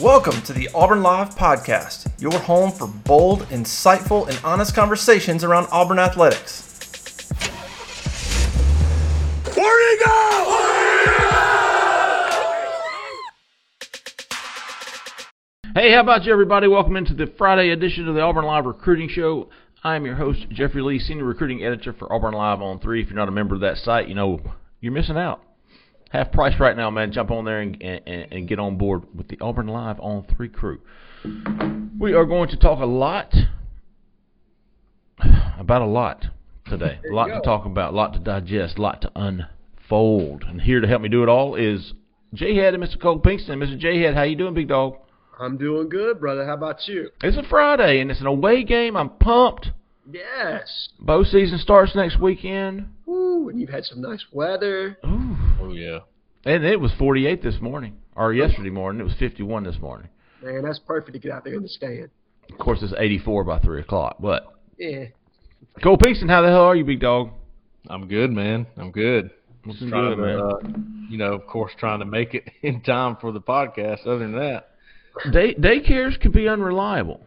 Welcome to the Auburn Live Podcast, your home for bold, insightful, and honest conversations around Auburn athletics. Where you go? Hey, how about you, everybody? Welcome into the Friday edition of the Auburn Live Recruiting Show. I'm your host, Jeffrey Lee, Senior Recruiting Editor for Auburn Live on 3. If you're not a member of that site, you know you're missing out. Half price right now, man. Jump on there and, and, and get on board with the Auburn Live on 3 crew. We are going to talk a lot about a lot today. A lot to talk about, a lot to digest, a lot to unfold. And here to help me do it all is J Head and Mr. Cole Pinkston. Mr. J Head, how you doing, big dog? I'm doing good, brother. How about you? It's a Friday and it's an away game. I'm pumped. Yes. Bow season starts next weekend. Ooh, and you've had some nice weather. Ooh. Oh yeah. And it was 48 this morning, or yesterday morning. It was 51 this morning. Man, that's perfect to get out there in the stand. Of course, it's 84 by 3 o'clock. But Yeah. Cole Pinkston, how the hell are you, big dog? I'm good, man. I'm good. Looking Trying good, to, man. uh, you know, of course, trying to make it in time for the podcast. Other than that, Day daycares can be unreliable.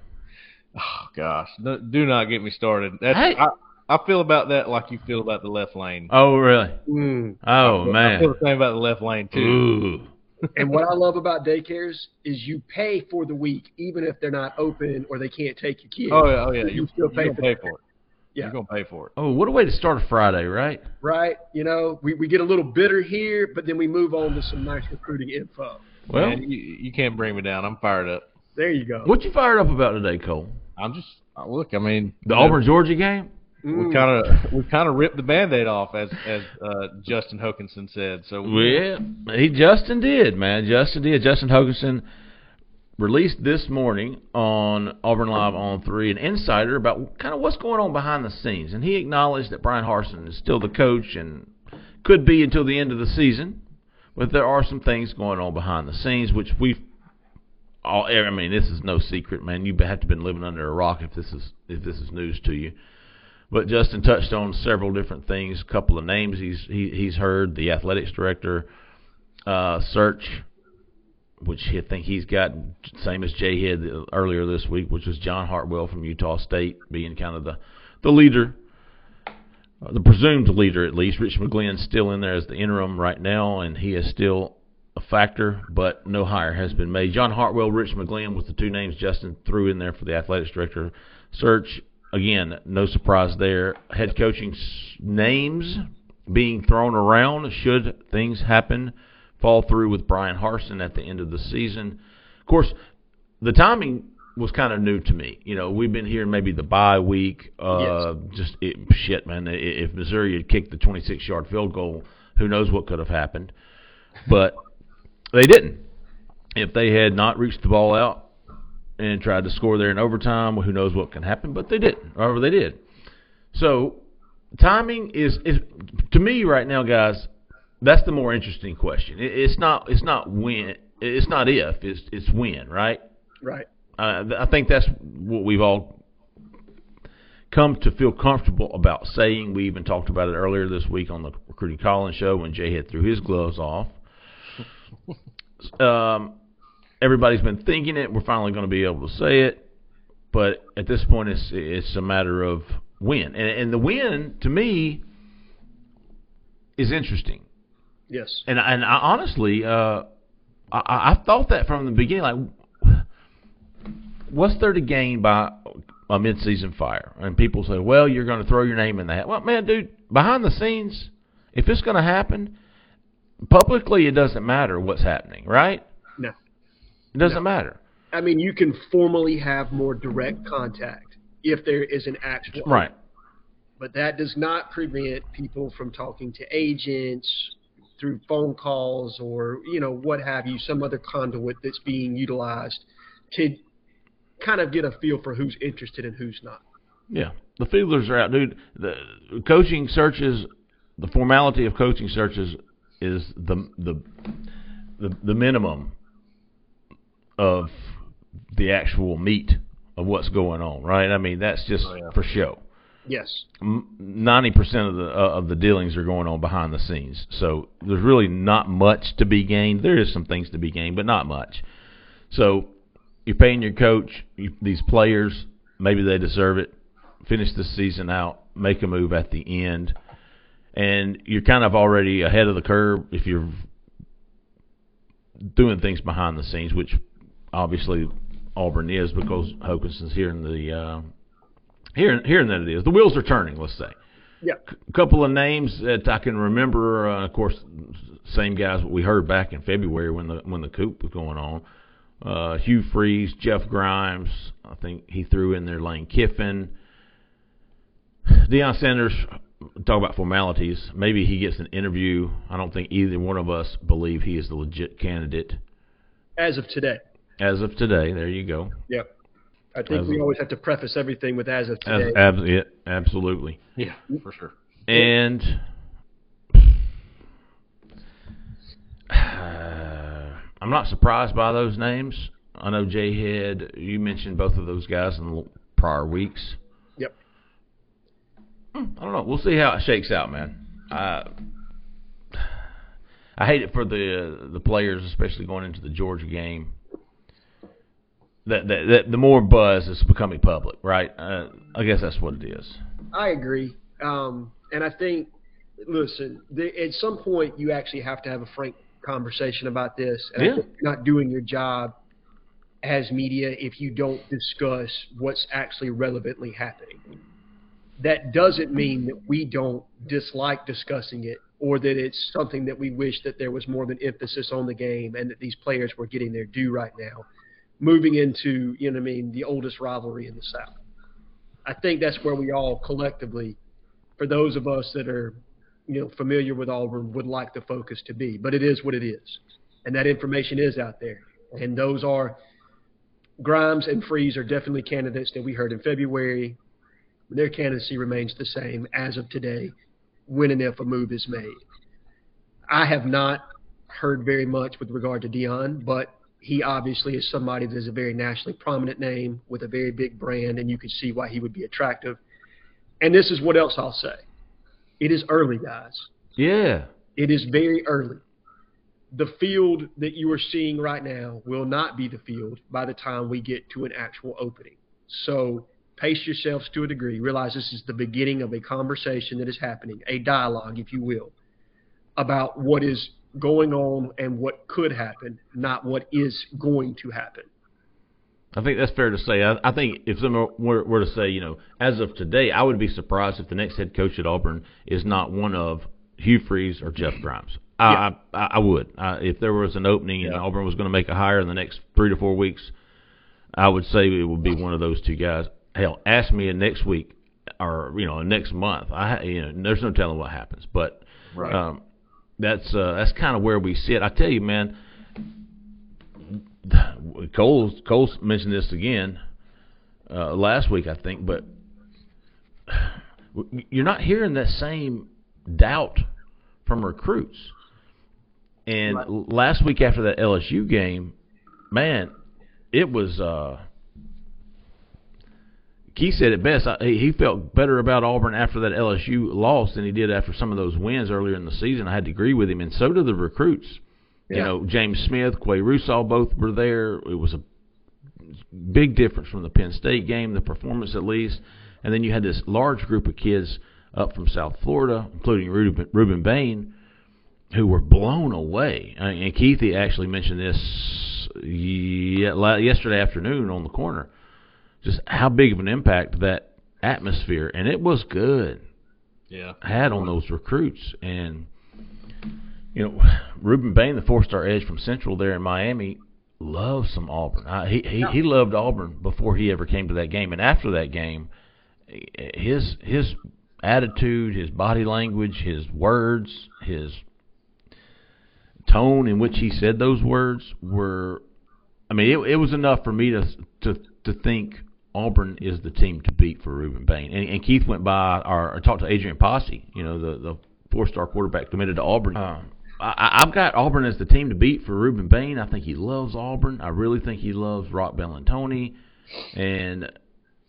oh gosh, no, do not get me started. That's, Hey. I, I feel about that like you feel about the left lane. Oh, really? Mm. Oh, I feel man. the same about the left lane too. Ooh. And what I love about daycares is you pay for the week, even if they're not open or they can't take your kids. Oh yeah, oh yeah. You You still pay gonna for pay for it. Yeah. You're gonna pay for it. Oh, what a way to start a Friday, right? Right? You know, we, we get a little bitter here, but then we move on to some nice recruiting info. Well, Man, you, you can't bring me down. I'm fired up. There you go. what you fired up about today, Cole? I'm just uh, look. I mean, The you Auburn Georgia game? Mm. We kind of we kind of ripped the band-aid off, as as uh, Justin Hokanson said. So Well, he Justin did, man. Justin did. Justin Hokanson released this morning on Auburn Live on three an insider about kind of what's going on behind the scenes, and he acknowledged that Brian Harsin is still the coach and could be until the end of the season, but there are some things going on behind the scenes which we've all. I mean, this is no secret, man. You have to been living under a rock if this is if this is news to you. But Justin touched on several different things. A couple of names he's he, he's heard. The athletics director uh, search, which I think he's got same as Jay had earlier this week, which was John Hartwell from Utah State being kind of the the leader, uh, the presumed leader at least. Rich McGlynn's still in there as the interim right now, and he is still a factor, but no hire has been made. John Hartwell, Rich McGlynn, with the two names Justin threw in there for the athletics director search. Again, no surprise there. Head coaching names being thrown around should things happen fall through with Brian Harsin at the end of the season. Of course, the timing was kind of new to me. You know, we've been hearing maybe the bye week. Uh, Just it, shit, man. If Missouri had kicked the 26-yard field goal, who knows what could have happened? But they didn't. If they had not reached the ball out and tried to score there in overtime, well, who knows what can happen? But they didn't, or they did. So timing is is to me right now, guys. That's the more interesting question. It, it's not it's not when it's not if it's it's when, right? Right. Uh, I think that's what we've all come to feel comfortable about saying. We even talked about it earlier this week on the Recruiting Collins show when Jay had threw his gloves off. um, everybody's been thinking it. We're finally going to be able to say it, but at this point, it's it's a matter of when. And, and the when, to me, is interesting. Yes. And and I, honestly, uh, I, I thought that from the beginning. Like, what's there to gain by a midseason fire? And people say, well, you're going to throw your name in the hat. Well, man, dude, behind the scenes, if it's going to happen, publicly, it doesn't matter what's happening, right? It doesn't No. matter. I mean, you can formally have more direct contact if there is an actual Right. but that does not prevent people from talking to agents through phone calls or you know what have you, some other conduit that's being utilized to kind of get a feel for who's interested and who's not. Yeah, the feelers are out, dude. The coaching searches, the formality of coaching searches is the the the, the minimum of the actual meat of what's going on, right? I mean, that's just Oh, yeah. for show. Yes. Ninety percent of the uh, of the dealings are going on behind the scenes, so there's really not much to be gained. There is some things to be gained, but not much. So you're paying your coach, you, these players, maybe they deserve it. Finish the season out, make a move at the end, and you're kind of already ahead of the curve if you're doing things behind the scenes, which obviously Auburn is because Hokanson's here in the uh, here hearing that it is. The wheels are turning, let's say. Yeah. A couple of names that I can remember. Uh, of course, same guys we heard back in February when the when the coup was going on. Uh, Hugh Freeze, Jeff Grimes. I think he threw in there Lane Kiffin. Deion Sanders. Talk about formalities. Maybe he gets an interview. I don't think either one of us believe he is the legit candidate As of today. As of today. There you go. Yep. I think As we of- always have to preface everything with as of As, today. yeah, absolutely. Yeah, for sure. And I'm not surprised by those names. I know Jay Head. You mentioned both of those guys in the prior weeks. Yep. Hmm, I don't know. We'll see how it shakes out, man. I I hate it for the the players, especially going into the Georgia game. That that, that the more buzz is becoming public, right? Uh, I guess that's what it is. I agree. Um, and I think, listen, the, at some point you actually have to have a frank conversation about this. And Yeah. Not doing your job as media if you don't discuss what's actually relevantly happening. That doesn't mean that we don't dislike discussing it or that it's something that we wish that there was more of an emphasis on the game and that these players were getting their due right now, moving into, you know I mean, the oldest rivalry in the South. I think that's where we all collectively, for those of us that are, you know, familiar with Auburn, would like the focus to be. But it is what it is, and that information is out there, and those are Grimes and Freeze are definitely candidates that we heard in February. Their candidacy remains the same as of today, when and if a move is made. I have not heard very much with regard to Deion, but he obviously is somebody that is a very nationally prominent name with a very big brand, and you can see why he would be attractive. And this is what else I'll say. It is early, guys. Yeah. It is very early. The field that you are seeing right now will not be the field by the time we get to an actual opening. So pace yourselves to a degree. Realize this is the beginning of a conversation that is happening, a dialogue, if you will, about what is going on and what could happen, not what is going to happen. I think that's fair to say. I, I think if someone were, were to say, you know, as of today, I would be surprised if the next head coach at Auburn is not one of Hugh Freeze or Jeff Grimes. I, I, I would. I, if there was an opening and Auburn was going to make a hire in the next three to four weeks, I would say it would be one of those two guys. Hell, ask me in next week or you know next month. I you know there's no telling what happens, but Right. um, that's uh, that's kind of where we sit. I tell you, man. Cole Cole mentioned this again uh, last week, I think, but you're not hearing that same doubt from recruits. And Right. last week after that LSU game, man, it was. Uh, Keith said it best. I, he felt better about Auburn after that LSU loss than he did after some of those wins earlier in the season. I had to agree with him, and so did the recruits. You know, James Smith, Qua Russaw, both were there. It was a big difference from the Penn State game, the performance at least. And then you had this large group of kids up from South Florida, including Rueben, Rueben Bain, who were blown away. And Keithy actually mentioned this yesterday afternoon on the corner. Just how big of an impact that atmosphere, and it was good Yeah. had on those recruits. And you know, Rueben Bain, the four-star edge from Central there in Miami, loves some Auburn. Uh, he he he loved Auburn before he ever came to that game, and after that game, his his attitude, his body language, his words, his tone in which he said those words were, I mean, it, it was enough for me to to to think Auburn is the team to beat for Rueben Bain. And, and Keith went by or, or talked to Adrian Posse, you know, the the four star quarterback committed to Auburn. Um, I, I've got Auburn as the team to beat for Rueben Bain. I think he loves Auburn. I really think he loves Roc Bellantoni, and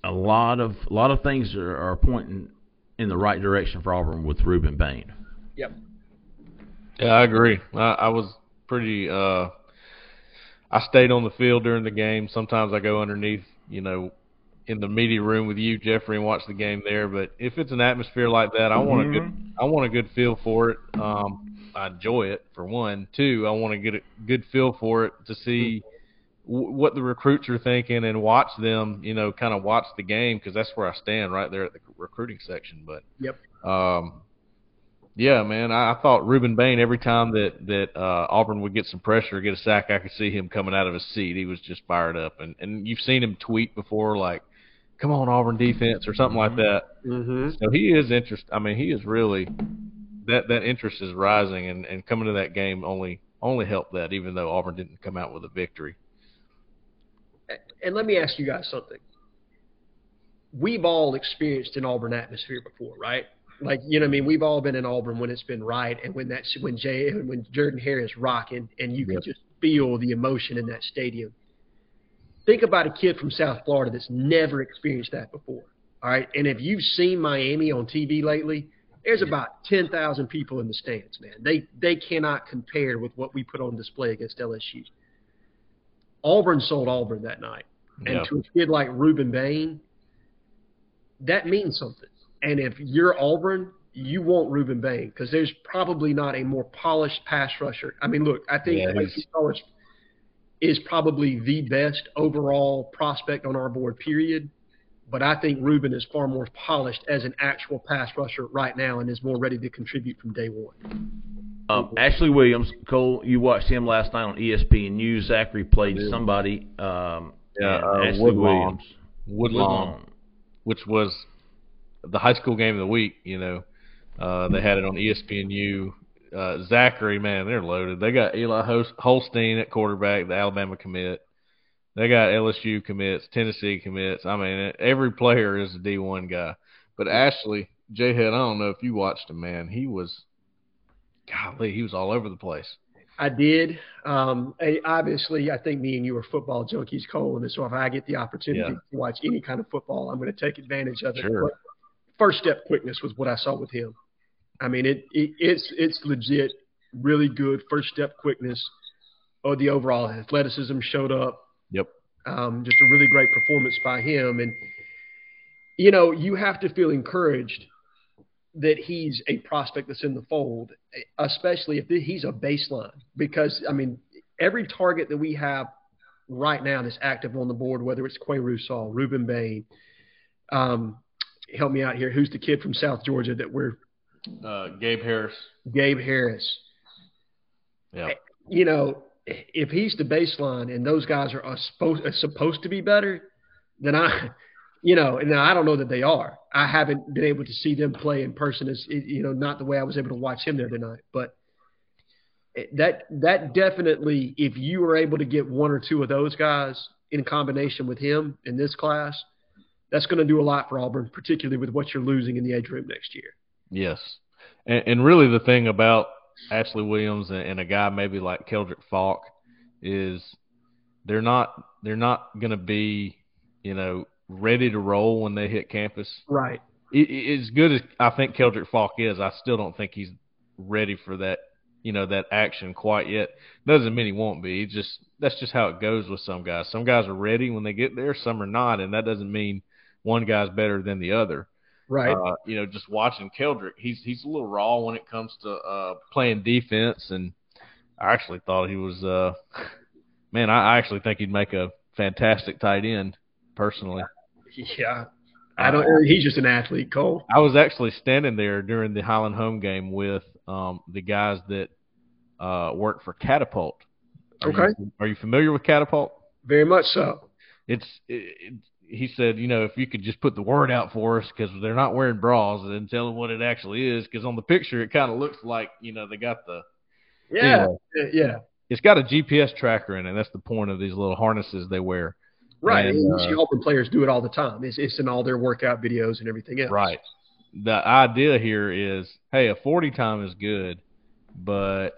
a lot of a lot of things are, are pointing in the right direction for Auburn with Rueben Bain. Yep. Yeah, I agree. I, I was pretty. uh I stayed on the field during the game. Sometimes I go underneath, you know, in the media room with you, Jeffrey, and watch the game there. But if it's an atmosphere like that, I want mm-hmm. a good, I want a good feel for it. Um, I enjoy it for one. Two, I want to get a good feel for it to see w- what the recruits are thinking and watch them. You know, kind of watch the game because that's where I stand right there at the recruiting section. But yep. Um, yeah, man. I, I thought Rueben Bain every time that that uh, Auburn would get some pressure, get a sack, I could see him coming out of his seat. He was just fired up, and and you've seen him tweet before, like, "Come on, Auburn defense" or something like that. Mm-hmm. So he is interest. I mean, he is really that that interest is rising, and and coming to that game only only helped that, even though Auburn didn't come out with a victory. And let me ask you guys something. We've all experienced an Auburn atmosphere before, right? like you know, I mean, we've all been in Auburn when it's been right, and when that's when Jay when Jordan Hare is rocking, and you can just feel the emotion in that stadium. Think about a kid from South Florida that's never experienced that before. All right, and if you've seen Miami on TV lately, there's about ten thousand people in the stands, man. They they cannot compare with what we put on display against LSU. Auburn sold Auburn that night, and yep. to a kid like Rueben Bain, that means something. And if you're Auburn, you want Rueben Bain because there's probably not a more polished pass rusher. I mean, look, I think yeah, is probably the best overall prospect on our board, period. But I think Rueben is far more polished as an actual pass rusher right now and is more ready to contribute from day one. Um, Ashley Williams, Cole, you watched him last night on ESPN News. Zachary played somebody. Um, yeah, uh, Ashley Woodlawn. Williams. Woodlawn, which was the high school game of the week. You know, uh, they had it on ESPNU. Uh, Zachary, man, they're loaded. They got Eli Holstein at quarterback, the Alabama commit. They got LSU commits, Tennessee commits. I mean, every player is a D1 guy. But Ashley, J Head, I don't know if you watched him, man. He was, golly, he was all over the place. I did. Um, I, obviously, I think me and you are football junkies, Cole, and so if I get the opportunity yeah. to watch any kind of football, I'm going to take advantage of it. Sure. But first step quickness was what I saw with him. I mean, it, it it's it's legit, really good first step quickness. Oh, the overall athleticism showed up. Yep. Um, just a really great performance by him, and you know you have to feel encouraged that he's a prospect that's in the fold, especially if he's a baseline. Because I mean, every target that we have right now that's active on the board, whether it's Qua Russaw, Rueben Bain, um, help me out here. Who's the kid from South Georgia that we're? Uh, Gabe Harris. Gabe Harris. Yeah. You know, if he's the baseline and those guys are, supposed supposed to be better, then I, you know, and I don't know that they are. I haven't been able to see them play in person as you know, not the way I was able to watch him the other night, but that that definitely if you were able to get one or two of those guys in combination with him in this class – that's going to do a lot for Auburn, particularly with what you're losing in the edge room next year. Yes, and, and really the thing about Ashley Williams and, and a guy maybe like Keldric Faulk is they're not they're not going to be you know ready to roll when they hit campus. Right. It, as good as I think Keldric Faulk is, I still don't think he's ready for that you know that action quite yet. Doesn't mean he won't be. just that's just how it goes with some guys. Some guys are ready when they get there, some are not, and that doesn't mean one guy's better than the other. Right. Uh, you know, just watching Keldric, he's he's a little raw when it comes to uh, playing defense, and I actually thought he was. Uh, man, I, I actually think he'd make a fantastic tight end, personally. Yeah. I don't. Uh, he's just an athlete, Cole. I was actually standing there during the Highland home game with um, the guys that uh, work for Catapult. Are okay. You, are you familiar with Catapult? Very much so. It's it, he said, you know, if you could just put the word out for us because they're not wearing bras and tell them what it actually is because on the picture it kind of looks like, you know, they got the Yeah, Anyway. yeah, It's got a GPS tracker in it. That's the point of these little harnesses they wear. right. And, And, you uh, see Auburn players do it all the time. It's, it's in all their workout videos and everything else. Right. The idea here is, hey, a 40 time is good, but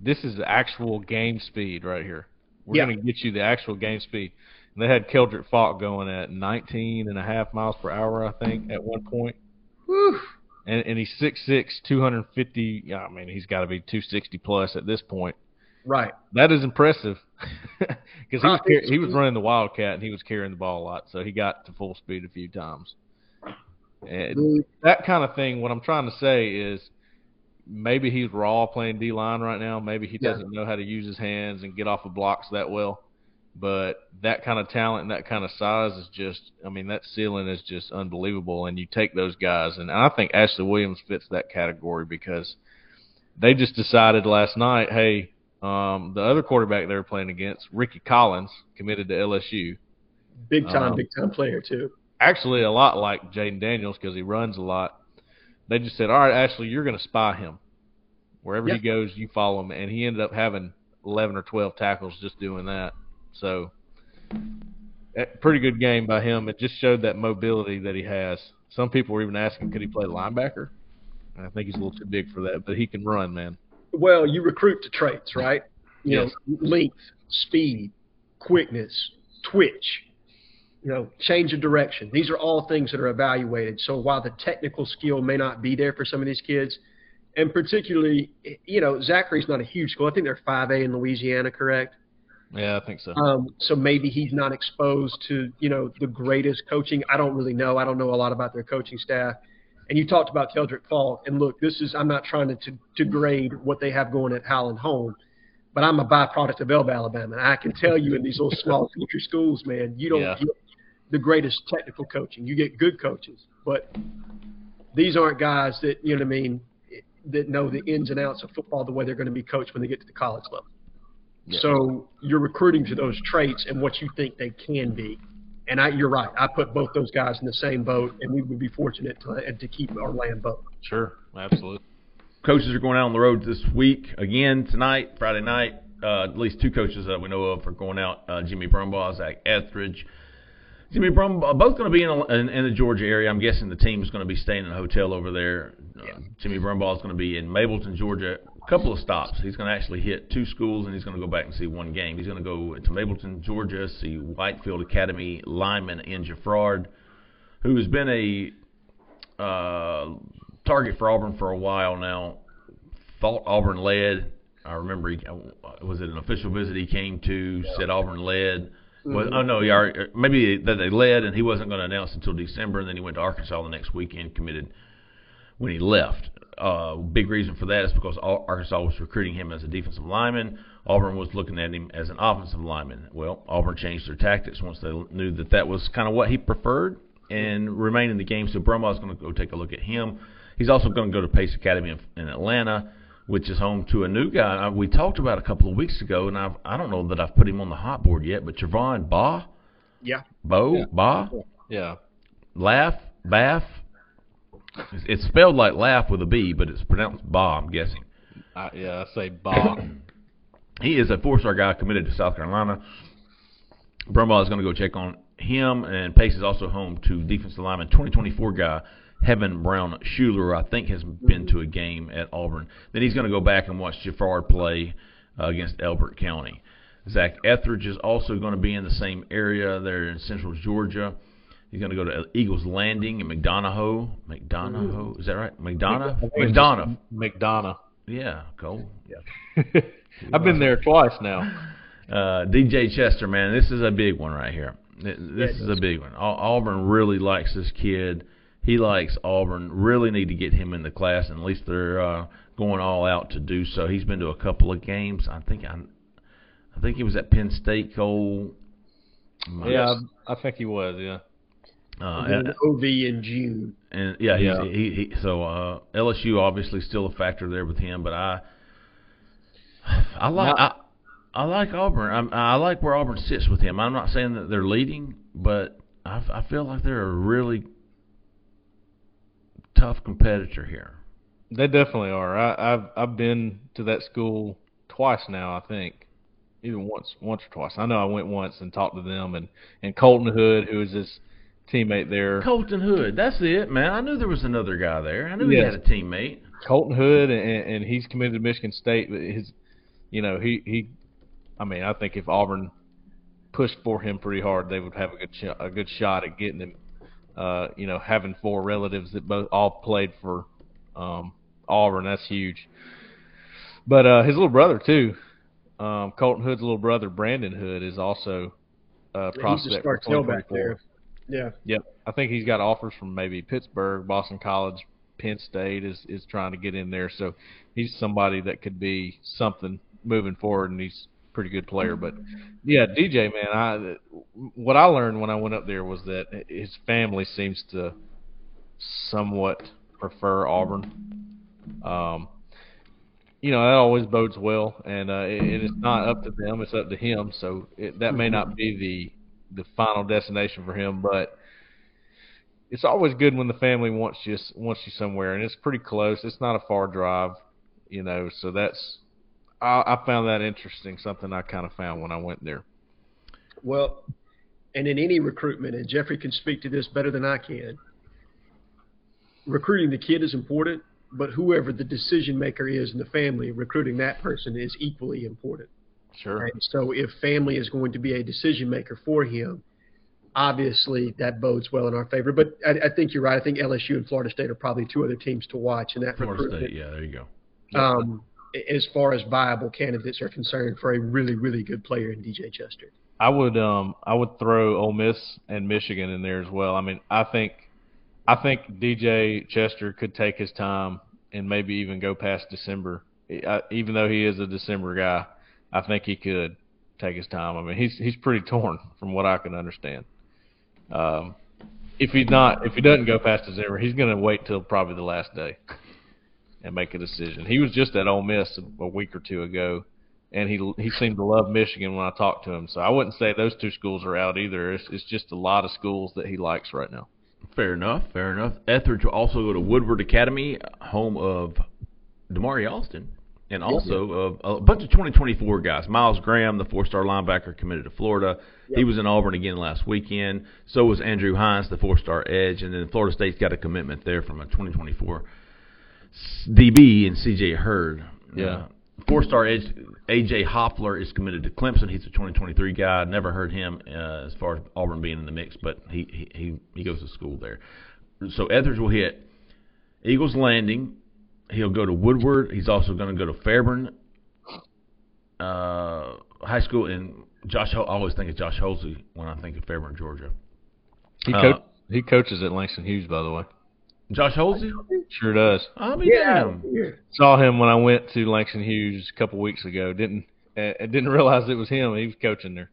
this is the actual game speed right here. We're Yeah. going to get you the actual game speed. And they had Keldric Faulk going at 19 and a half miles per hour, I think, at one point. Whew. And, and he's 6'6", 250. yeah, I mean, he's got to be 260 plus at this point. Right. That is impressive because he was car- he was running the wildcat and he was carrying the ball a lot, so he got to full speed a few times. And mm-hmm. that kind of thing. What I'm trying to say is maybe he's raw playing D line right now. Maybe he Yeah. doesn't know how to use his hands and get off of blocks that well. But that kind of talent and that kind of size is just, I mean, that ceiling is just unbelievable. And you take those guys, and I think Ashley Williams fits that category because they just decided last night, hey, um, the other quarterback they were playing against, Ricky Collins, committed to LSU. Big time, Um, big time player too. Actually, a lot like Jayden Daniels because he runs a lot. They just said, "All right, Ashley, you're going to spy him. Wherever he goes, you follow him." And he ended up having 11 or 12 tackles just doing that. So, eh, pretty good game by him. It just showed that mobility that he has. Some people were even asking, could he play linebacker? And I think he's a little too big for that, but he can run, man. Well, you recruit to traits, right? You Yes. know, length, speed, quickness, twitch, you know, change of direction. These are all things that are evaluated. So while the technical skill may not be there for some of these kids, and particularly, you know, Zachary's not a huge school. I think they're 5A in Louisiana, correct? Yeah, I think so. Um, so maybe he's not exposed to, you know, the greatest coaching. I don't really know. I don't know a lot about their coaching staff. And you talked about Keldric Faulk. And look, this is, I'm not trying to, to, to grade what they have going at Highland Home, but I'm a byproduct of Elba, Alabama. And I can tell you in these little small country schools, man, you don't Yeah. get the greatest technical coaching. You get good coaches, but these aren't guys that, you know what I mean, that know the ins and outs of football the way they're going to be coached when they get to the college level. Yeah. So you're recruiting to those traits and what you think they can be. And I, you're right. I put both those guys in the same boat, and we would be fortunate to, to keep our land boat. Sure, absolutely. coaches are going out on the road this week again tonight, Friday night. Uh, at least two coaches that we know of are going out. Uh, Jimmy Brumbaugh, Zach Etheridge. Jimmy Brumbaugh, both going to be in, a, in in the Georgia area. I'm guessing the team is going to be staying in a hotel over there. Uh, Jimmy Brumbaugh is going to be in Mableton, Georgia. Couple of stops. He's going to actually hit two schools, and he's going to go back and see one game. He's going to go to Mableton, Georgia, see Whitefield Academy lineman Ian Geffrard, who has been a uh, target for Auburn for a while now. Thought Auburn led. I remember he was it an official visit he came to said Auburn led. Was, oh no, already, maybe that they led and he wasn't going to announce until December, and then he went to Arkansas the next weekend, committed when he left. Uh, big reason for that is because Arkansas was recruiting him as a defensive lineman. Auburn was looking at him as an offensive lineman. Well, Auburn changed their tactics once they knew that that was kind of what he preferred and remained in the game. So Brumbaugh is going to go take a look at him. He's also going to go to Pace Academy in, in Atlanta, which is home to a new guy we talked about a couple of weeks ago, and I've, I don't know that I've put him on the hot board yet, but Javon Baugh, Yeah. Bo, Yeah. Baugh, Yeah, Laugh, Bath. It's- It's spelled like laugh with a B, but it's pronounced Ba, I'm guessing. I, yeah, I say Bob. He is a four-star guy committed to South Carolina. Brumbaugh is going to go check on him, and Pace is also home to defensive lineman 2024 guy Heaven Brown Schuler. I think has been to a game at Auburn. Then he's going to go back and watch Geffrard play uh, against Elbert County. Zach Etheridge is also going to be in the same area. They're in Central Georgia. He's going to go to Eagles Landing in McDonough. McDonough, is that right? McDonough. McDonough. McDonough. Yeah, Cole. I've been there twice now. Uh, DJ Chester, man, this is a big one right here. Th- This is a big one. Auburn really likes this kid. He likes Auburn. Really need to get him in the class, and at least they're uh, going all out to do so. He's been to a couple of games. I think I, I think he was at Penn State. Cole. Yeah, I, I think he was. Yeah. Uh, And and, OV in June. and yeah, he's, Yeah. He, he so uh, LSU obviously still a factor there with him, but I, I like I, I like Auburn. I, I like where Auburn sits with him. I'm not saying that they're leading, but I, I feel like they're a really tough competitor here. They definitely are. I, I've I've been to that school twice now. I think, even once, once or twice. I know I went once and talked to them and and Colton Hood, who is his teammate there. Colton Hood, that's it, man. I knew there was another guy there. I knew Yes. he had a teammate. Colton Hood, and, and he's committed to Michigan State. But his, you know, he he, I mean, I think if Auburn pushed for him pretty hard, they would have a good shot, a good shot at getting him. Uh, you know, having four relatives that both all played for um, Auburn, that's huge. But uh, his little brother too, um, Colton Hood's little brother Brandon Hood is also a prospect. He's a prospect star for tailback there. Yeah. Yep, I think he's got offers from maybe Pittsburgh, Boston College, Penn State is is trying to get in there. So he's somebody that could be something moving forward, and he's a pretty good player. But yeah, DJ man, I what I learned when I went up there was that his family seems to somewhat prefer Auburn. Um, you know that always bodes well, and uh, it, it's not up to them; it's up to him. So it, that may not be the the final destination for him, but it's always good when the family wants you wants you somewhere, and it's pretty close. It's not a far drive, you know. So that's I, I found that interesting. Something I kind of found when I went there. Well, and in any recruitment, and Jeffrey can speak to this better than I can, recruiting the kid is important, but whoever the decision maker is in the family, recruiting that person is equally important. Sure. And so if family is going to be a decision maker for him, obviously that bodes well in our favor. But I, I think you're right. I think LSU and Florida State are probably two other teams to watch in that Florida recruitment. State, yeah, there you go. Um, as far as viable candidates are concerned for a really, really good player in DJ Chester. I would um I would throw Ole Miss and Michigan in there as well. I mean, I think I think DJ Chester could take his time and maybe even go past December. I, even though he is a December guy, I think he could take his time. I mean, he's he's pretty torn from what I can understand. Um, if he's not, if he doesn't go past December, he's going to wait till probably the last day and make a decision. He was just at Ole Miss a, a week or two ago, and he he seemed to love Michigan when I talked to him. So I wouldn't say those two schools are out either. It's, it's just a lot of schools that he likes right now. Fair enough. Fair enough. Etheridge will also go to Woodward Academy, home of Damari Alston, and also of a bunch of 2024 guys. Myles Graham, the four-star linebacker, committed to Florida. He was in Auburn again last weekend. So was Andrew Hines, the four-star edge, and then Florida State's got a commitment there from a 2024 DB and C.J. Hurd. Yeah. Uh, Four-star edge A.J. Hoffler is committed to Clemson. He's a 2023 guy. Never heard him uh, as far as Auburn being in the mix, but he he he, he goes to school there. So Etheridge will hit Eagles Landing. He'll go to Woodward. He's also going to go to Fairburn uh, High School. And Josh, I always think of Josh Holsey when I think of Fairburn, Georgia. He Uh, he coaches at Langston Hughes, by the way. Josh Holsey? Sure does. I mean, damn. Saw him when I went to Langston Hughes a couple weeks ago. Didn't uh, didn't realize it was him. He was coaching there.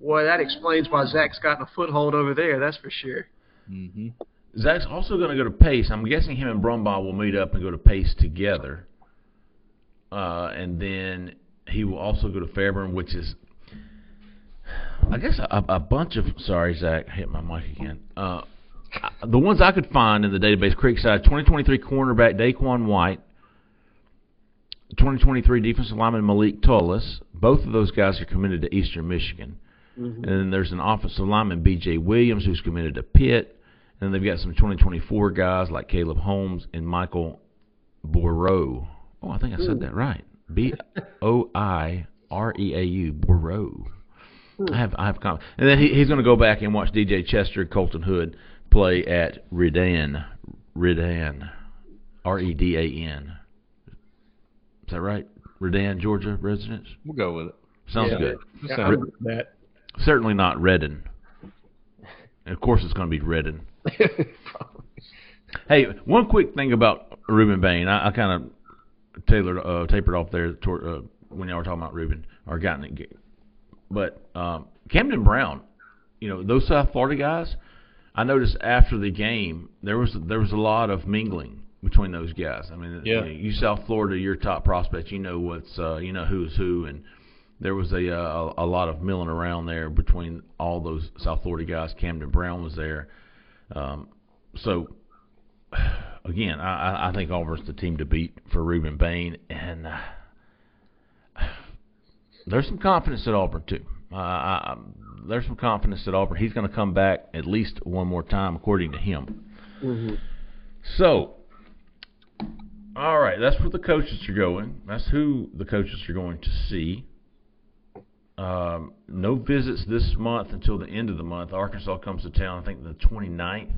Boy, that explains why Zach's gotten a foothold over there. That's for sure. hmm Zach's also going to go to Pace. I'm guessing him and Brumbaugh will meet up and go to Pace together. Uh, and then he will also go to Fairburn, which is, I guess, a, a bunch of. Sorry, Zach, I hit my mic again. Uh, the ones I could find in the database: Creekside 2023 cornerback Daquan White, 2023 defensive lineman Malik Tullis. Both of those guys are committed to Eastern Michigan. And then there's an offensive lineman, B.J. Williams, who's committed to Pitt. And they've got some 2024 guys like Caleb Holmes and Michael Boireau. Oh, I think I said that right. B O I R E A U Boireau. Hmm. I have I have com- and then he, he's going to go back and watch DJ Chester, Colton Hood play at Redan, Redan, R E D A N. Is that right? Redan, Georgia residents. We'll go with it. Sounds Yeah. good. Yeah, sounds- that. Certainly not Redden. And of course, it's going to be Redden. Hey, one quick thing about Rueben Bain. I, I kind of tailored, uh, tapered off there toward, uh, when y'all were talking about Rueben or gotten it. But um, Camden Brown, you know, those South Florida guys. I noticed after the game there was there was a lot of mingling between those guys. I mean, Yeah. you, know, you South Florida, your top prospects, you know what's uh, you know who's who, and there was a, uh, a a lot of milling around there between all those South Florida guys. Camden Brown was there, um, so again, I, I think Auburn's the team to beat for Rueben Bain, and uh, there's some confidence at Auburn too. Uh, I, there's some confidence at Auburn. He's going to come back at least one more time, according to him. Mm-hmm. So, all right, that's where the coaches are going. That's who the coaches are going to see. Um, no visits this month until the end of the month. Arkansas comes to town, I think, the 29th.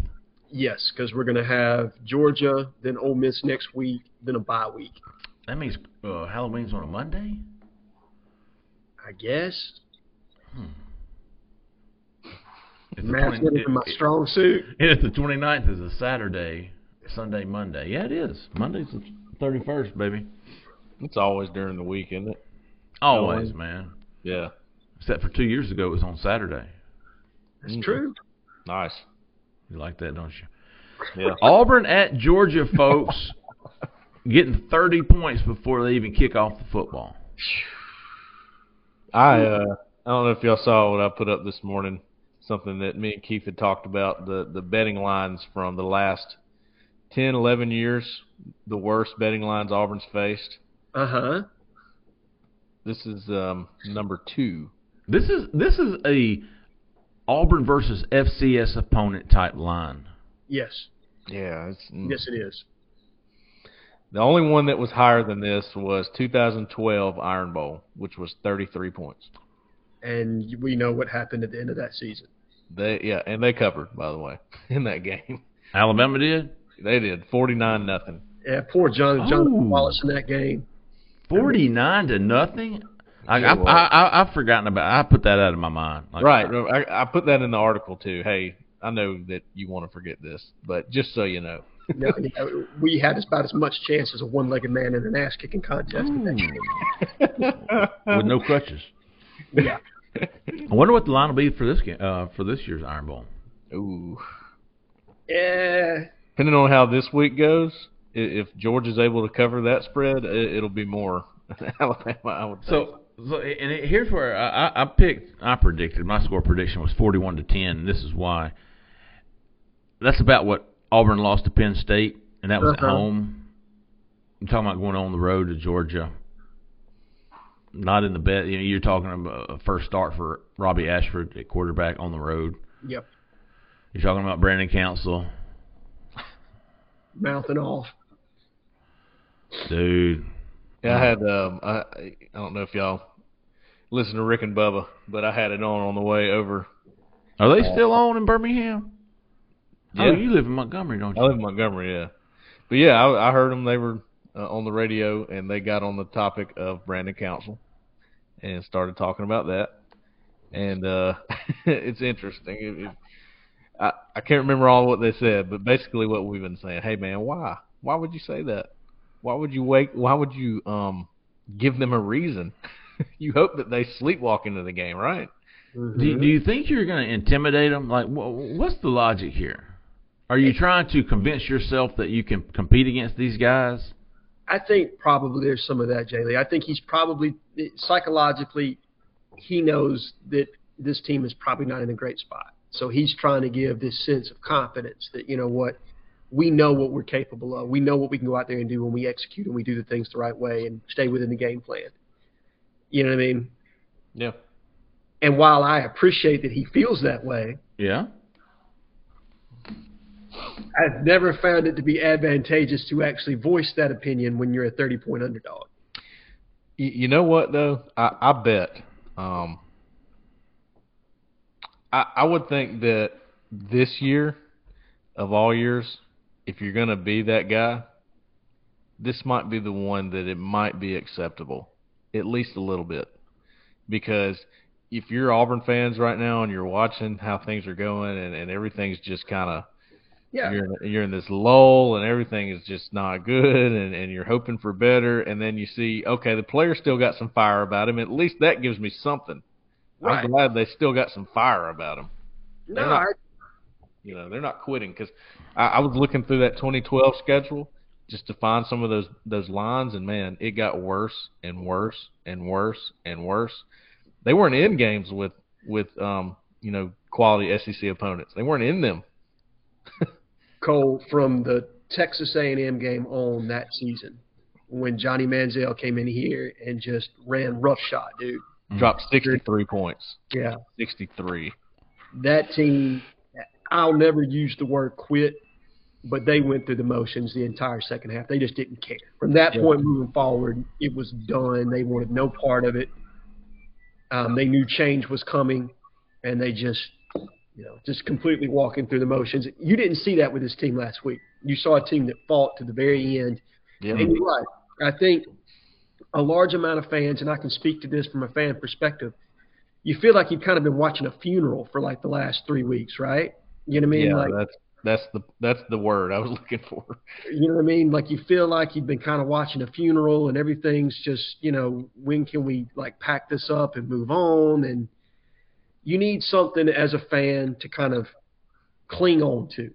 Yes, because we're going to have Georgia, then Ole Miss next week, then a bye week. That means uh, Halloween's on a Monday? I guess. Hmm. Math's not even my strong suit. If the 29th is a Saturday, Sunday, Monday. Yeah, it is. Monday's the 31st, baby. It's always during the week, isn't it? Always, man. Yeah. Except for two years ago, it was on Saturday. That's mm-hmm. true. Nice. You like that, don't you? Yeah. Auburn at Georgia, folks, getting 30 points before they even kick off the football. I uh, I don't know if y'all saw what I put up this morning. Something that me and Keith had talked about the the betting lines from the last 10, 11 years. The worst betting lines Auburn's faced. Uh huh. This is um, number two. This is this is a Auburn versus FCS opponent type line. Yes. Yeah. Mm. Yes, it is. The only one that was higher than this was 2012 Iron Bowl, which was 33 points. And we know what happened at the end of that season. They yeah, and they covered by the way in that game. Alabama did. They did 49 nothing. Yeah, poor John John Wallace in that game. 49 to nothing. I, I, I, I've forgotten about. I put that out of my mind. Like, right. I, I put that in the article too. Hey, I know that you want to forget this, but just so you know. no, we had about as much chance as a one-legged man in an ass-kicking contest. With no crutches. Yeah. I wonder what the line will be for this game, uh, for this year's Iron Bowl. Ooh. Yeah. Depending on how this week goes, if George is able to cover that spread, it'll be more Alabama. I would so, think. So, and it, here's where I, I picked. I predicted my score prediction was 41 to 10. And this is why. That's about what Auburn lost to Penn State, and that was uh-huh. at home. I'm talking about going on the road to Georgia. Not in the bed. You know, you're talking about a first start for Robbie Ashford at quarterback on the road. Yep. You're talking about Brandon Council. Mouthing off. Dude. Yeah, I had um I I don't know if y'all listen to Rick and Bubba, but I had it on on the way over. Are they still on in Birmingham? Yeah. Oh, you live in Montgomery, don't you? I live in Montgomery, yeah. But yeah, I, I heard them. They were uh, on the radio, and they got on the topic of Brandon Council, and started talking about that. And uh it's interesting. It, it, I I can't remember all what they said, but basically what we've been saying. Hey man, why? Why would you say that? Why would you wake? Why would you um give them a reason? you hope that they sleepwalk into the game, right? Mm-hmm. Do, do you think you're going to intimidate them? Like, what's the logic here? Are you trying to convince yourself that you can compete against these guys? I think probably there's some of that, Jay Lee. I think he's probably psychologically he knows that this team is probably not in a great spot. So he's trying to give this sense of confidence that you know what we know what we're capable of. We know what we can go out there and do when we execute and we do the things the right way and stay within the game plan. You know what I mean? Yeah. And while I appreciate that he feels that way, yeah, I've never found it to be advantageous to actually voice that opinion when you're a 30 point underdog. You know what though? I, I bet. Um, I, I would think that this year, of all years, if you're going to be that guy, this might be the one that it might be acceptable, at least a little bit. Because if you're Auburn fans right now and you're watching how things are going and, and everything's just kind of yeah. You're in, you're in this lull and everything is just not good and, and you're hoping for better and then you see okay the player still got some fire about him at least that gives me something. Right. I'm glad they still got some fire about him. No, not, I, you know they're not quitting because I, I was looking through that 2012 schedule just to find some of those those lines, and man, it got worse and worse and worse and worse. They weren't in games with with um you know quality SEC opponents. They weren't in them. Cole, from the Texas A&M game on that season when Johnny Manziel came in here and just ran roughshod, dude. Dropped 63 points. Yeah, 63. that team. I'll never use the word quit, but they went through the motions the entire second half. They just didn't care. From that Yeah. point moving forward, it was done. They wanted no part of it. Um, they knew change was coming, and they just, you know, just completely walking through the motions. You didn't see that with this team last week. You saw a team that fought to the very end. Yeah. And you're right. I think a large amount of fans, and I can speak to this from a fan perspective, you feel like you've kind of been watching a funeral for like the last three weeks, right? You know what I mean? yeah, like, that's that's the that's the word I was looking for. you know what I mean? Like you feel like you've been kind of watching a funeral and everything's just, you know, when can we like pack this up and move on? And you need something as a fan to kind of cling on to.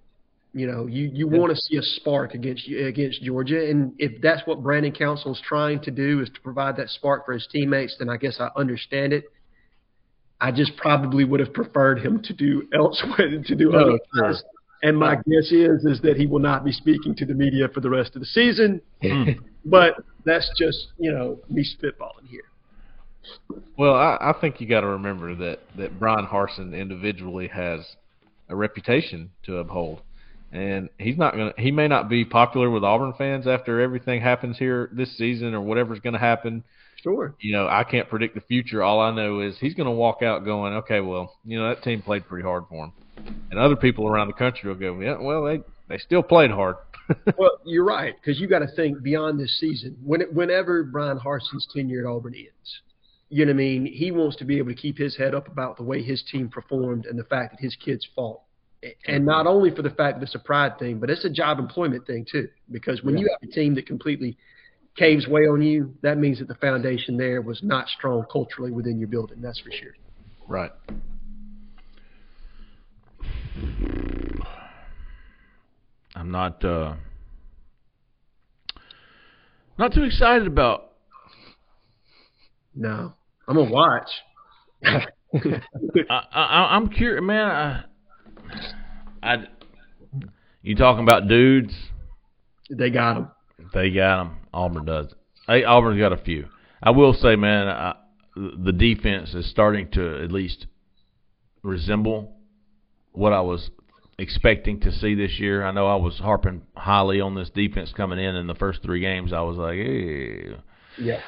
You know, you, you want to see a spark against against Georgia, and if that's what Brandon Council is trying to do is to provide that spark for his teammates, then I guess I understand it. I just probably would have preferred him to do elsewhere to do other things. And my guess is is that he will not be speaking to the media for the rest of the season. Hmm. But that's just you know me spitballing here. Well, I, I think you got to remember that that Bryan Harsin individually has a reputation to uphold, and he's not gonna. He may not be popular with Auburn fans after everything happens here this season or whatever's going to happen. Sure. You know, I can't predict the future. All I know is he's going to walk out going, okay, well, you know that team played pretty hard for him, and other people around the country will go, yeah, well, they they still played hard. Well, you're right because you got to think beyond this season. When it, whenever Bryan Harsin's tenure at Auburn ends, you know what I mean. He wants to be able to keep his head up about the way his team performed and the fact that his kids fought. And not only for the fact that it's a pride thing, but it's a job employment thing too. Because when you have a team that completely caves way on you, that means that the foundation there was not strong culturally within your building. That's for sure. right. I'm not uh, not too excited about. No, I'm gonna watch. I, I, I'm curious, man. I, I, you talking about dudes? they got him. They got them. Auburn does. Hey, Auburn's got a few. I will say, man, I, the defense is starting to at least resemble what I was expecting to see this year. I know I was harping highly on this defense coming in in the first three games. I was like, hey. Yeah.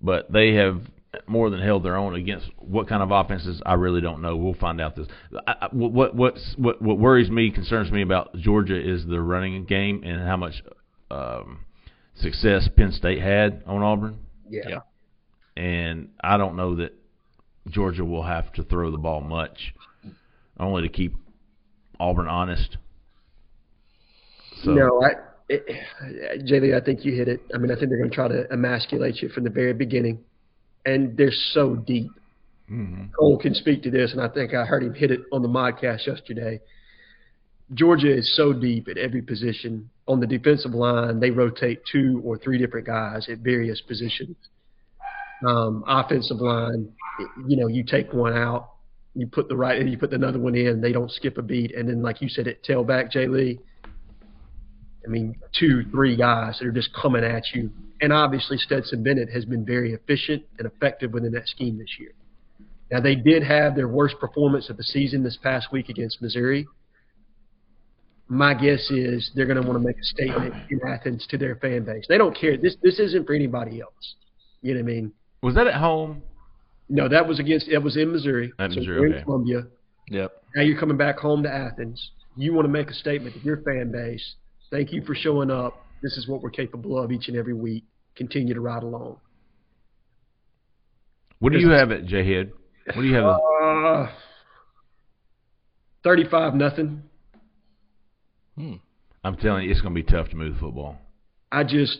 but they have more than held their own against what kind of offenses I really don't know. We'll find out this. I, I, what what's, what what worries me, concerns me about Georgia is the running game and how much um, success Penn State had on Auburn. Yeah. Yeah. And I don't know that Georgia will have to throw the ball much, only to keep Auburn honest. So No, I, it, JD, I think you hit it. I mean, I think they're going to try to emasculate you from the very beginning, and they're so deep. mhm. Cole can speak to this, and I think I heard him hit it on the modcast yesterday. Georgia is so deep at every position. On the defensive line, they rotate two or three different guys at various positions. Um, offensive line, you know, you take one out, you put the right, you put another one in. They don't skip a beat, and then like you said, at tailback, Jay Lee. I mean, two, three guys that are just coming at you. And obviously, Stetson Bennett has been very efficient and effective within that scheme this year. Now, they did have their worst performance of the season this past week against Missouri. My guess is they're going to want to make a statement in Athens to their fan base. They don't care. This this isn't for anybody else. You know what I mean? was that at home? No, that was against. It was in Missouri. At so Missouri, you're in okay. Columbia. Yep. Now you're coming back home to Athens. You want to make a statement to your fan base. Thank you for showing up. This is what we're capable of each and every week. Continue to ride along. What do you have at J Head? What do you have? as- Uh, Thirty-five nothing. I'm telling you, it's going to be tough to move the football. I just,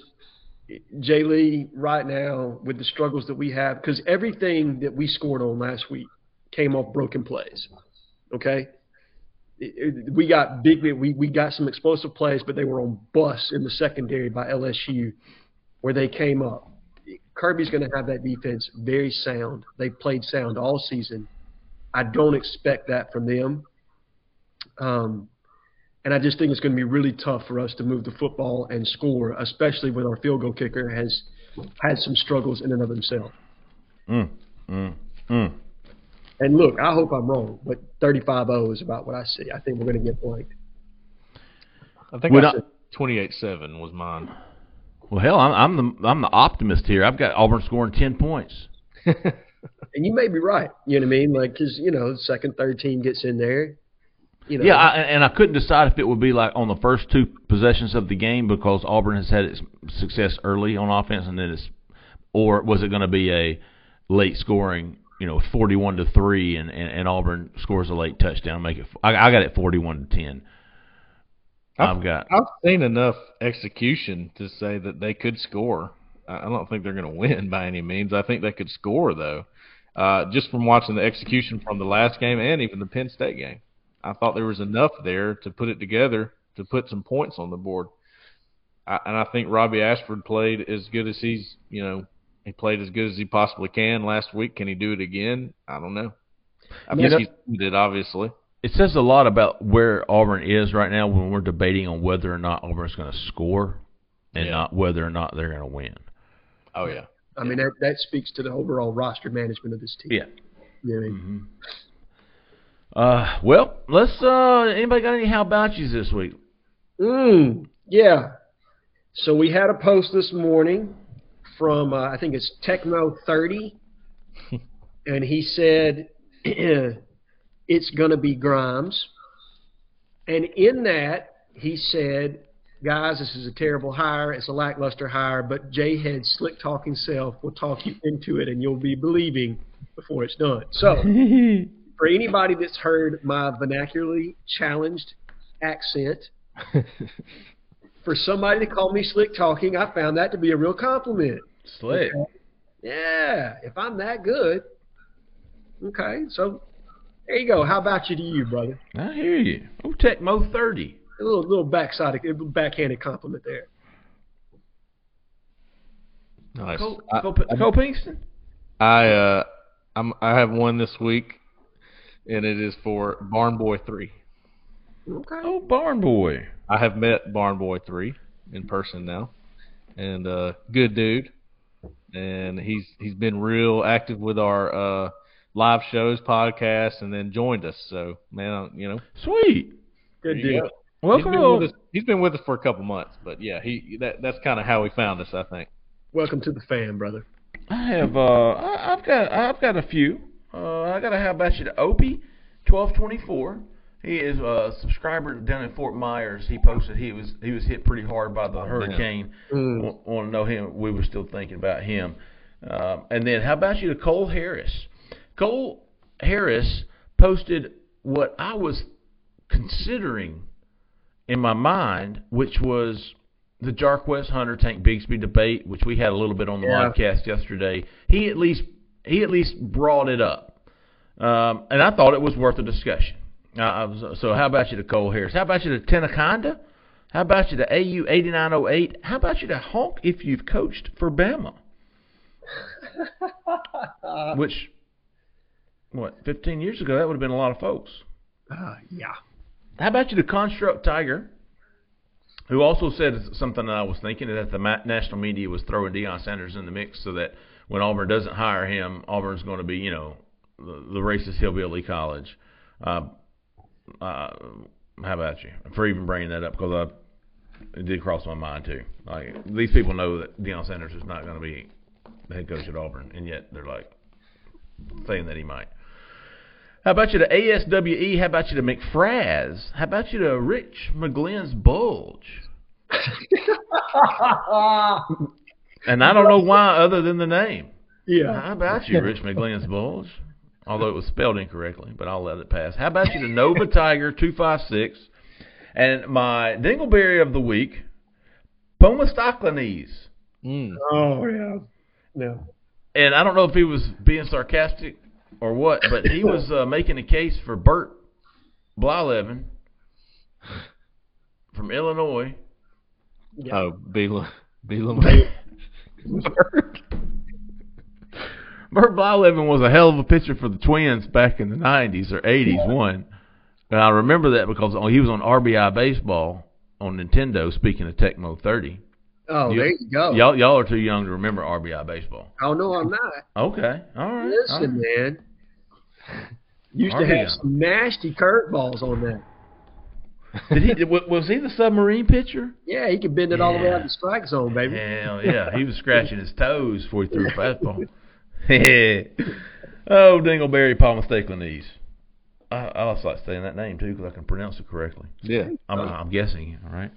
Jay Lee, right now with the struggles that we have, because everything that we scored on last week came off broken plays. Okay, It- it- we got big. We we got some explosive plays, but they were on bus in the secondary by LSU, where they came up. Kirby's going to have that defense very sound. They played sound all season. I don't expect that from them. Um, and I just think it's going to be really tough for us to move the football and score, especially when our field goal kicker has had some struggles in and of himself. Mm, mm, mm. And look, I hope I'm wrong, but 35-0 is about what I see. I think we're going to get blanked. I think I said 28-7 was mine. Well, hell, I'm, I'm the I'm the optimist here. I've got Auburn scoring ten points. And you may be right. You know what I mean? Like, because you know, second, third team gets in there. You know, Yeah, I, and I couldn't decide if it would be like on the first two possessions of the game because Auburn has had its success early on offense, and then it's, or was it going to be a late scoring, you know, forty-one to three, and, and, and Auburn scores a late touchdown, make it. I, I got it forty-one to ten. I've got. I've seen enough execution to say that they could score. I I don't think they're going to win by any means. I think they could score though, uh, just from watching the execution from the last game and even the Penn State game. I thought there was enough there to put it together to put some points on the board. I, and I think Robbie Ashford played as good as he's, you know, he played as good as he possibly can last week. Can he do it again? I don't know. I You think know- he's did obviously. It says a lot about where Auburn is right now when we're debating on whether or not Auburn's going to score, and Yeah. not whether or not they're going to win. Oh yeah. I mean, that, that speaks to the overall roster management of this team. Yeah. You know I mean? Mm-hmm. Uh, well, let's. Uh, anybody got any how about yous this week? Mm, yeah. So we had a post this morning from uh, I think it's Tecmo thirty, and he said it's going to be Grimes, and in that he said, "Guys, this is a terrible hire. It's a lackluster hire, but J Head's slick talking self will talk you into it, and you'll be believing before it's done." So. For anybody that's heard my vernacularly challenged accent, for somebody to call me slick talking, I found that to be a real compliment. Slick. Yeah, if I'm that good. Okay, so there you go. How about you to you, brother? I hear you. Oh, Tecmo thirty. A little little backside, backhanded compliment there. Nice. Cole, I- Cole, Cole Pinkston. I uh I'm I have one this week and it is for Barn Boy 3. Okay. Oh, Barn Boy. I have met Barn Boy 3 in person now. And uh good dude. And he's he's been real active with our uh live shows, podcasts and then joined us. So, man, you know, Sweet. Good there you deal. go. Welcome he's to been, with us, he's been with us for a couple months, but yeah, he that that's kind of how he found us, I think. Welcome to the fan, brother. I have. Uh, I, I've got. I've got a few. Uh, I got a how about you to Opie, twelve twenty four. He is a subscriber down in Fort Myers. He posted he was he was hit pretty hard by the hurricane. Mm. Want to know him? We were still thinking about him. Um, and then how about you to Cole Harris? Cole Harris posted what I was considering in my mind, which was the Jarquez Hunter Tank Bigsby debate, which we had a little bit on the Yeah. podcast yesterday. He at least he at least brought it up, um, and I thought it was worth a discussion. Uh, I was, so how about you to Cole Harris? How about you to Tenaconda? How about you to AU eighty nine oh eight? How about you to Honk if you've coached for Bama? Which, what, fifteen years ago that would have been a lot of folks. Uh, yeah. How about you to Construct Tiger, who also said something that I was thinking that the national media was throwing Deion Sanders in the mix so that when Auburn doesn't hire him, Auburn's going to be, you know, the, the racist hillbilly college. Uh, uh, how about you for even bringing that up? Because it did cross my mind too. Like these people know that Deion Sanders is not going to be the head coach at Auburn, and yet they're like saying that he might. How about you to ASWE? How about you to McFraz? How about you to Rich McGlynn's Bulge? And I don't know why other than the name. yeah. How about you, Rich McGlynn's Bulge? Although it was spelled incorrectly, but I'll let it pass. How about you the Nova Tiger two five six? And my Dingleberry of the week, Pomastoclanes. Mm. Oh yeah. Yeah. And I don't know if he was being sarcastic or what, but he was uh, making a case for Bert Blyleven from Illinois. Yeah. Oh, Bielema. Bielema. Bert Blyleven was a hell of a pitcher for the Twins back in the '90s or '80s. One, And I remember that because oh, he was on RBI baseball on Nintendo. Speaking of Tecmo 30, Oh, You- there you go. y'all y'all are too young to remember RBI baseball. Oh no, I'm not. Okay, all right. all Listen, right. man. Used to have some nasty curveballs on that. Did he? Was he the submarine pitcher? Yeah, he could bend it all the way Yeah. out the strike zone, baby. Hell yeah, he was scratching his toes before he threw a fastball. oh, Dingleberry Palmastaclinese. I, I also like saying that name too because I can pronounce it correctly. Yeah. I'm, I'm guessing. All right.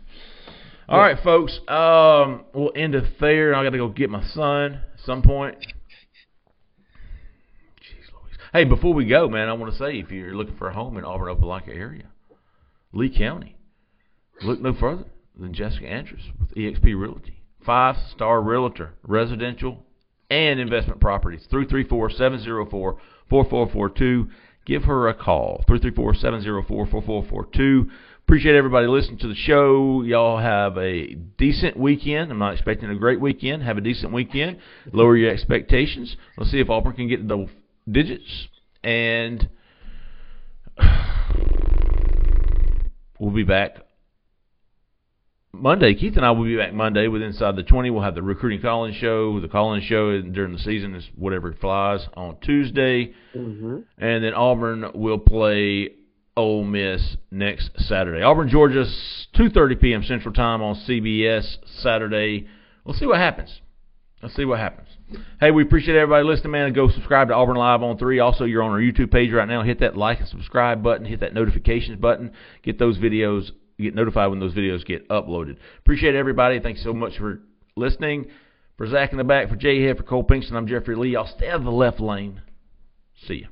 All right, folks. Um, we'll end it there. I got to go get my son at some point. Jeez Louise. Hey, before we go, man, I want to say if you're looking for a home in Auburn, Opelika area, Lee County, look no further than Jessica Andrews with EXP Realty. Five star realtor, residential and investment properties. 334 704 4442. Give her a call. 334 704 4442. Appreciate everybody listening to the show. Y'all have a decent weekend. I'm not expecting a great weekend. Have a decent weekend. Lower your expectations. Let's see if Auburn can get double digits. And we'll be back Monday. Keith and I will be back Monday with Inside the 20. We'll have the recruiting calling show. The calling show during the season is whatever flies on Tuesday. Mm-hmm. And then Auburn will play Ole Miss next Saturday. Auburn, Georgia, 2:30 p.m. Central Time on CBS Saturday. We'll see what happens. Let's see what happens. Hey, we appreciate everybody listening, man. Go subscribe to Auburn Live on 3. Also, you're on our YouTube page right now. Hit that like and subscribe button. Hit that notifications button. Get those videos, get notified when those videos get uploaded. Appreciate everybody. Thanks so much for listening. For Zach in the back, for Jay Head, for Cole Pinkston, I'm Jeffrey Lee. I'll stay out of the left lane. See ya.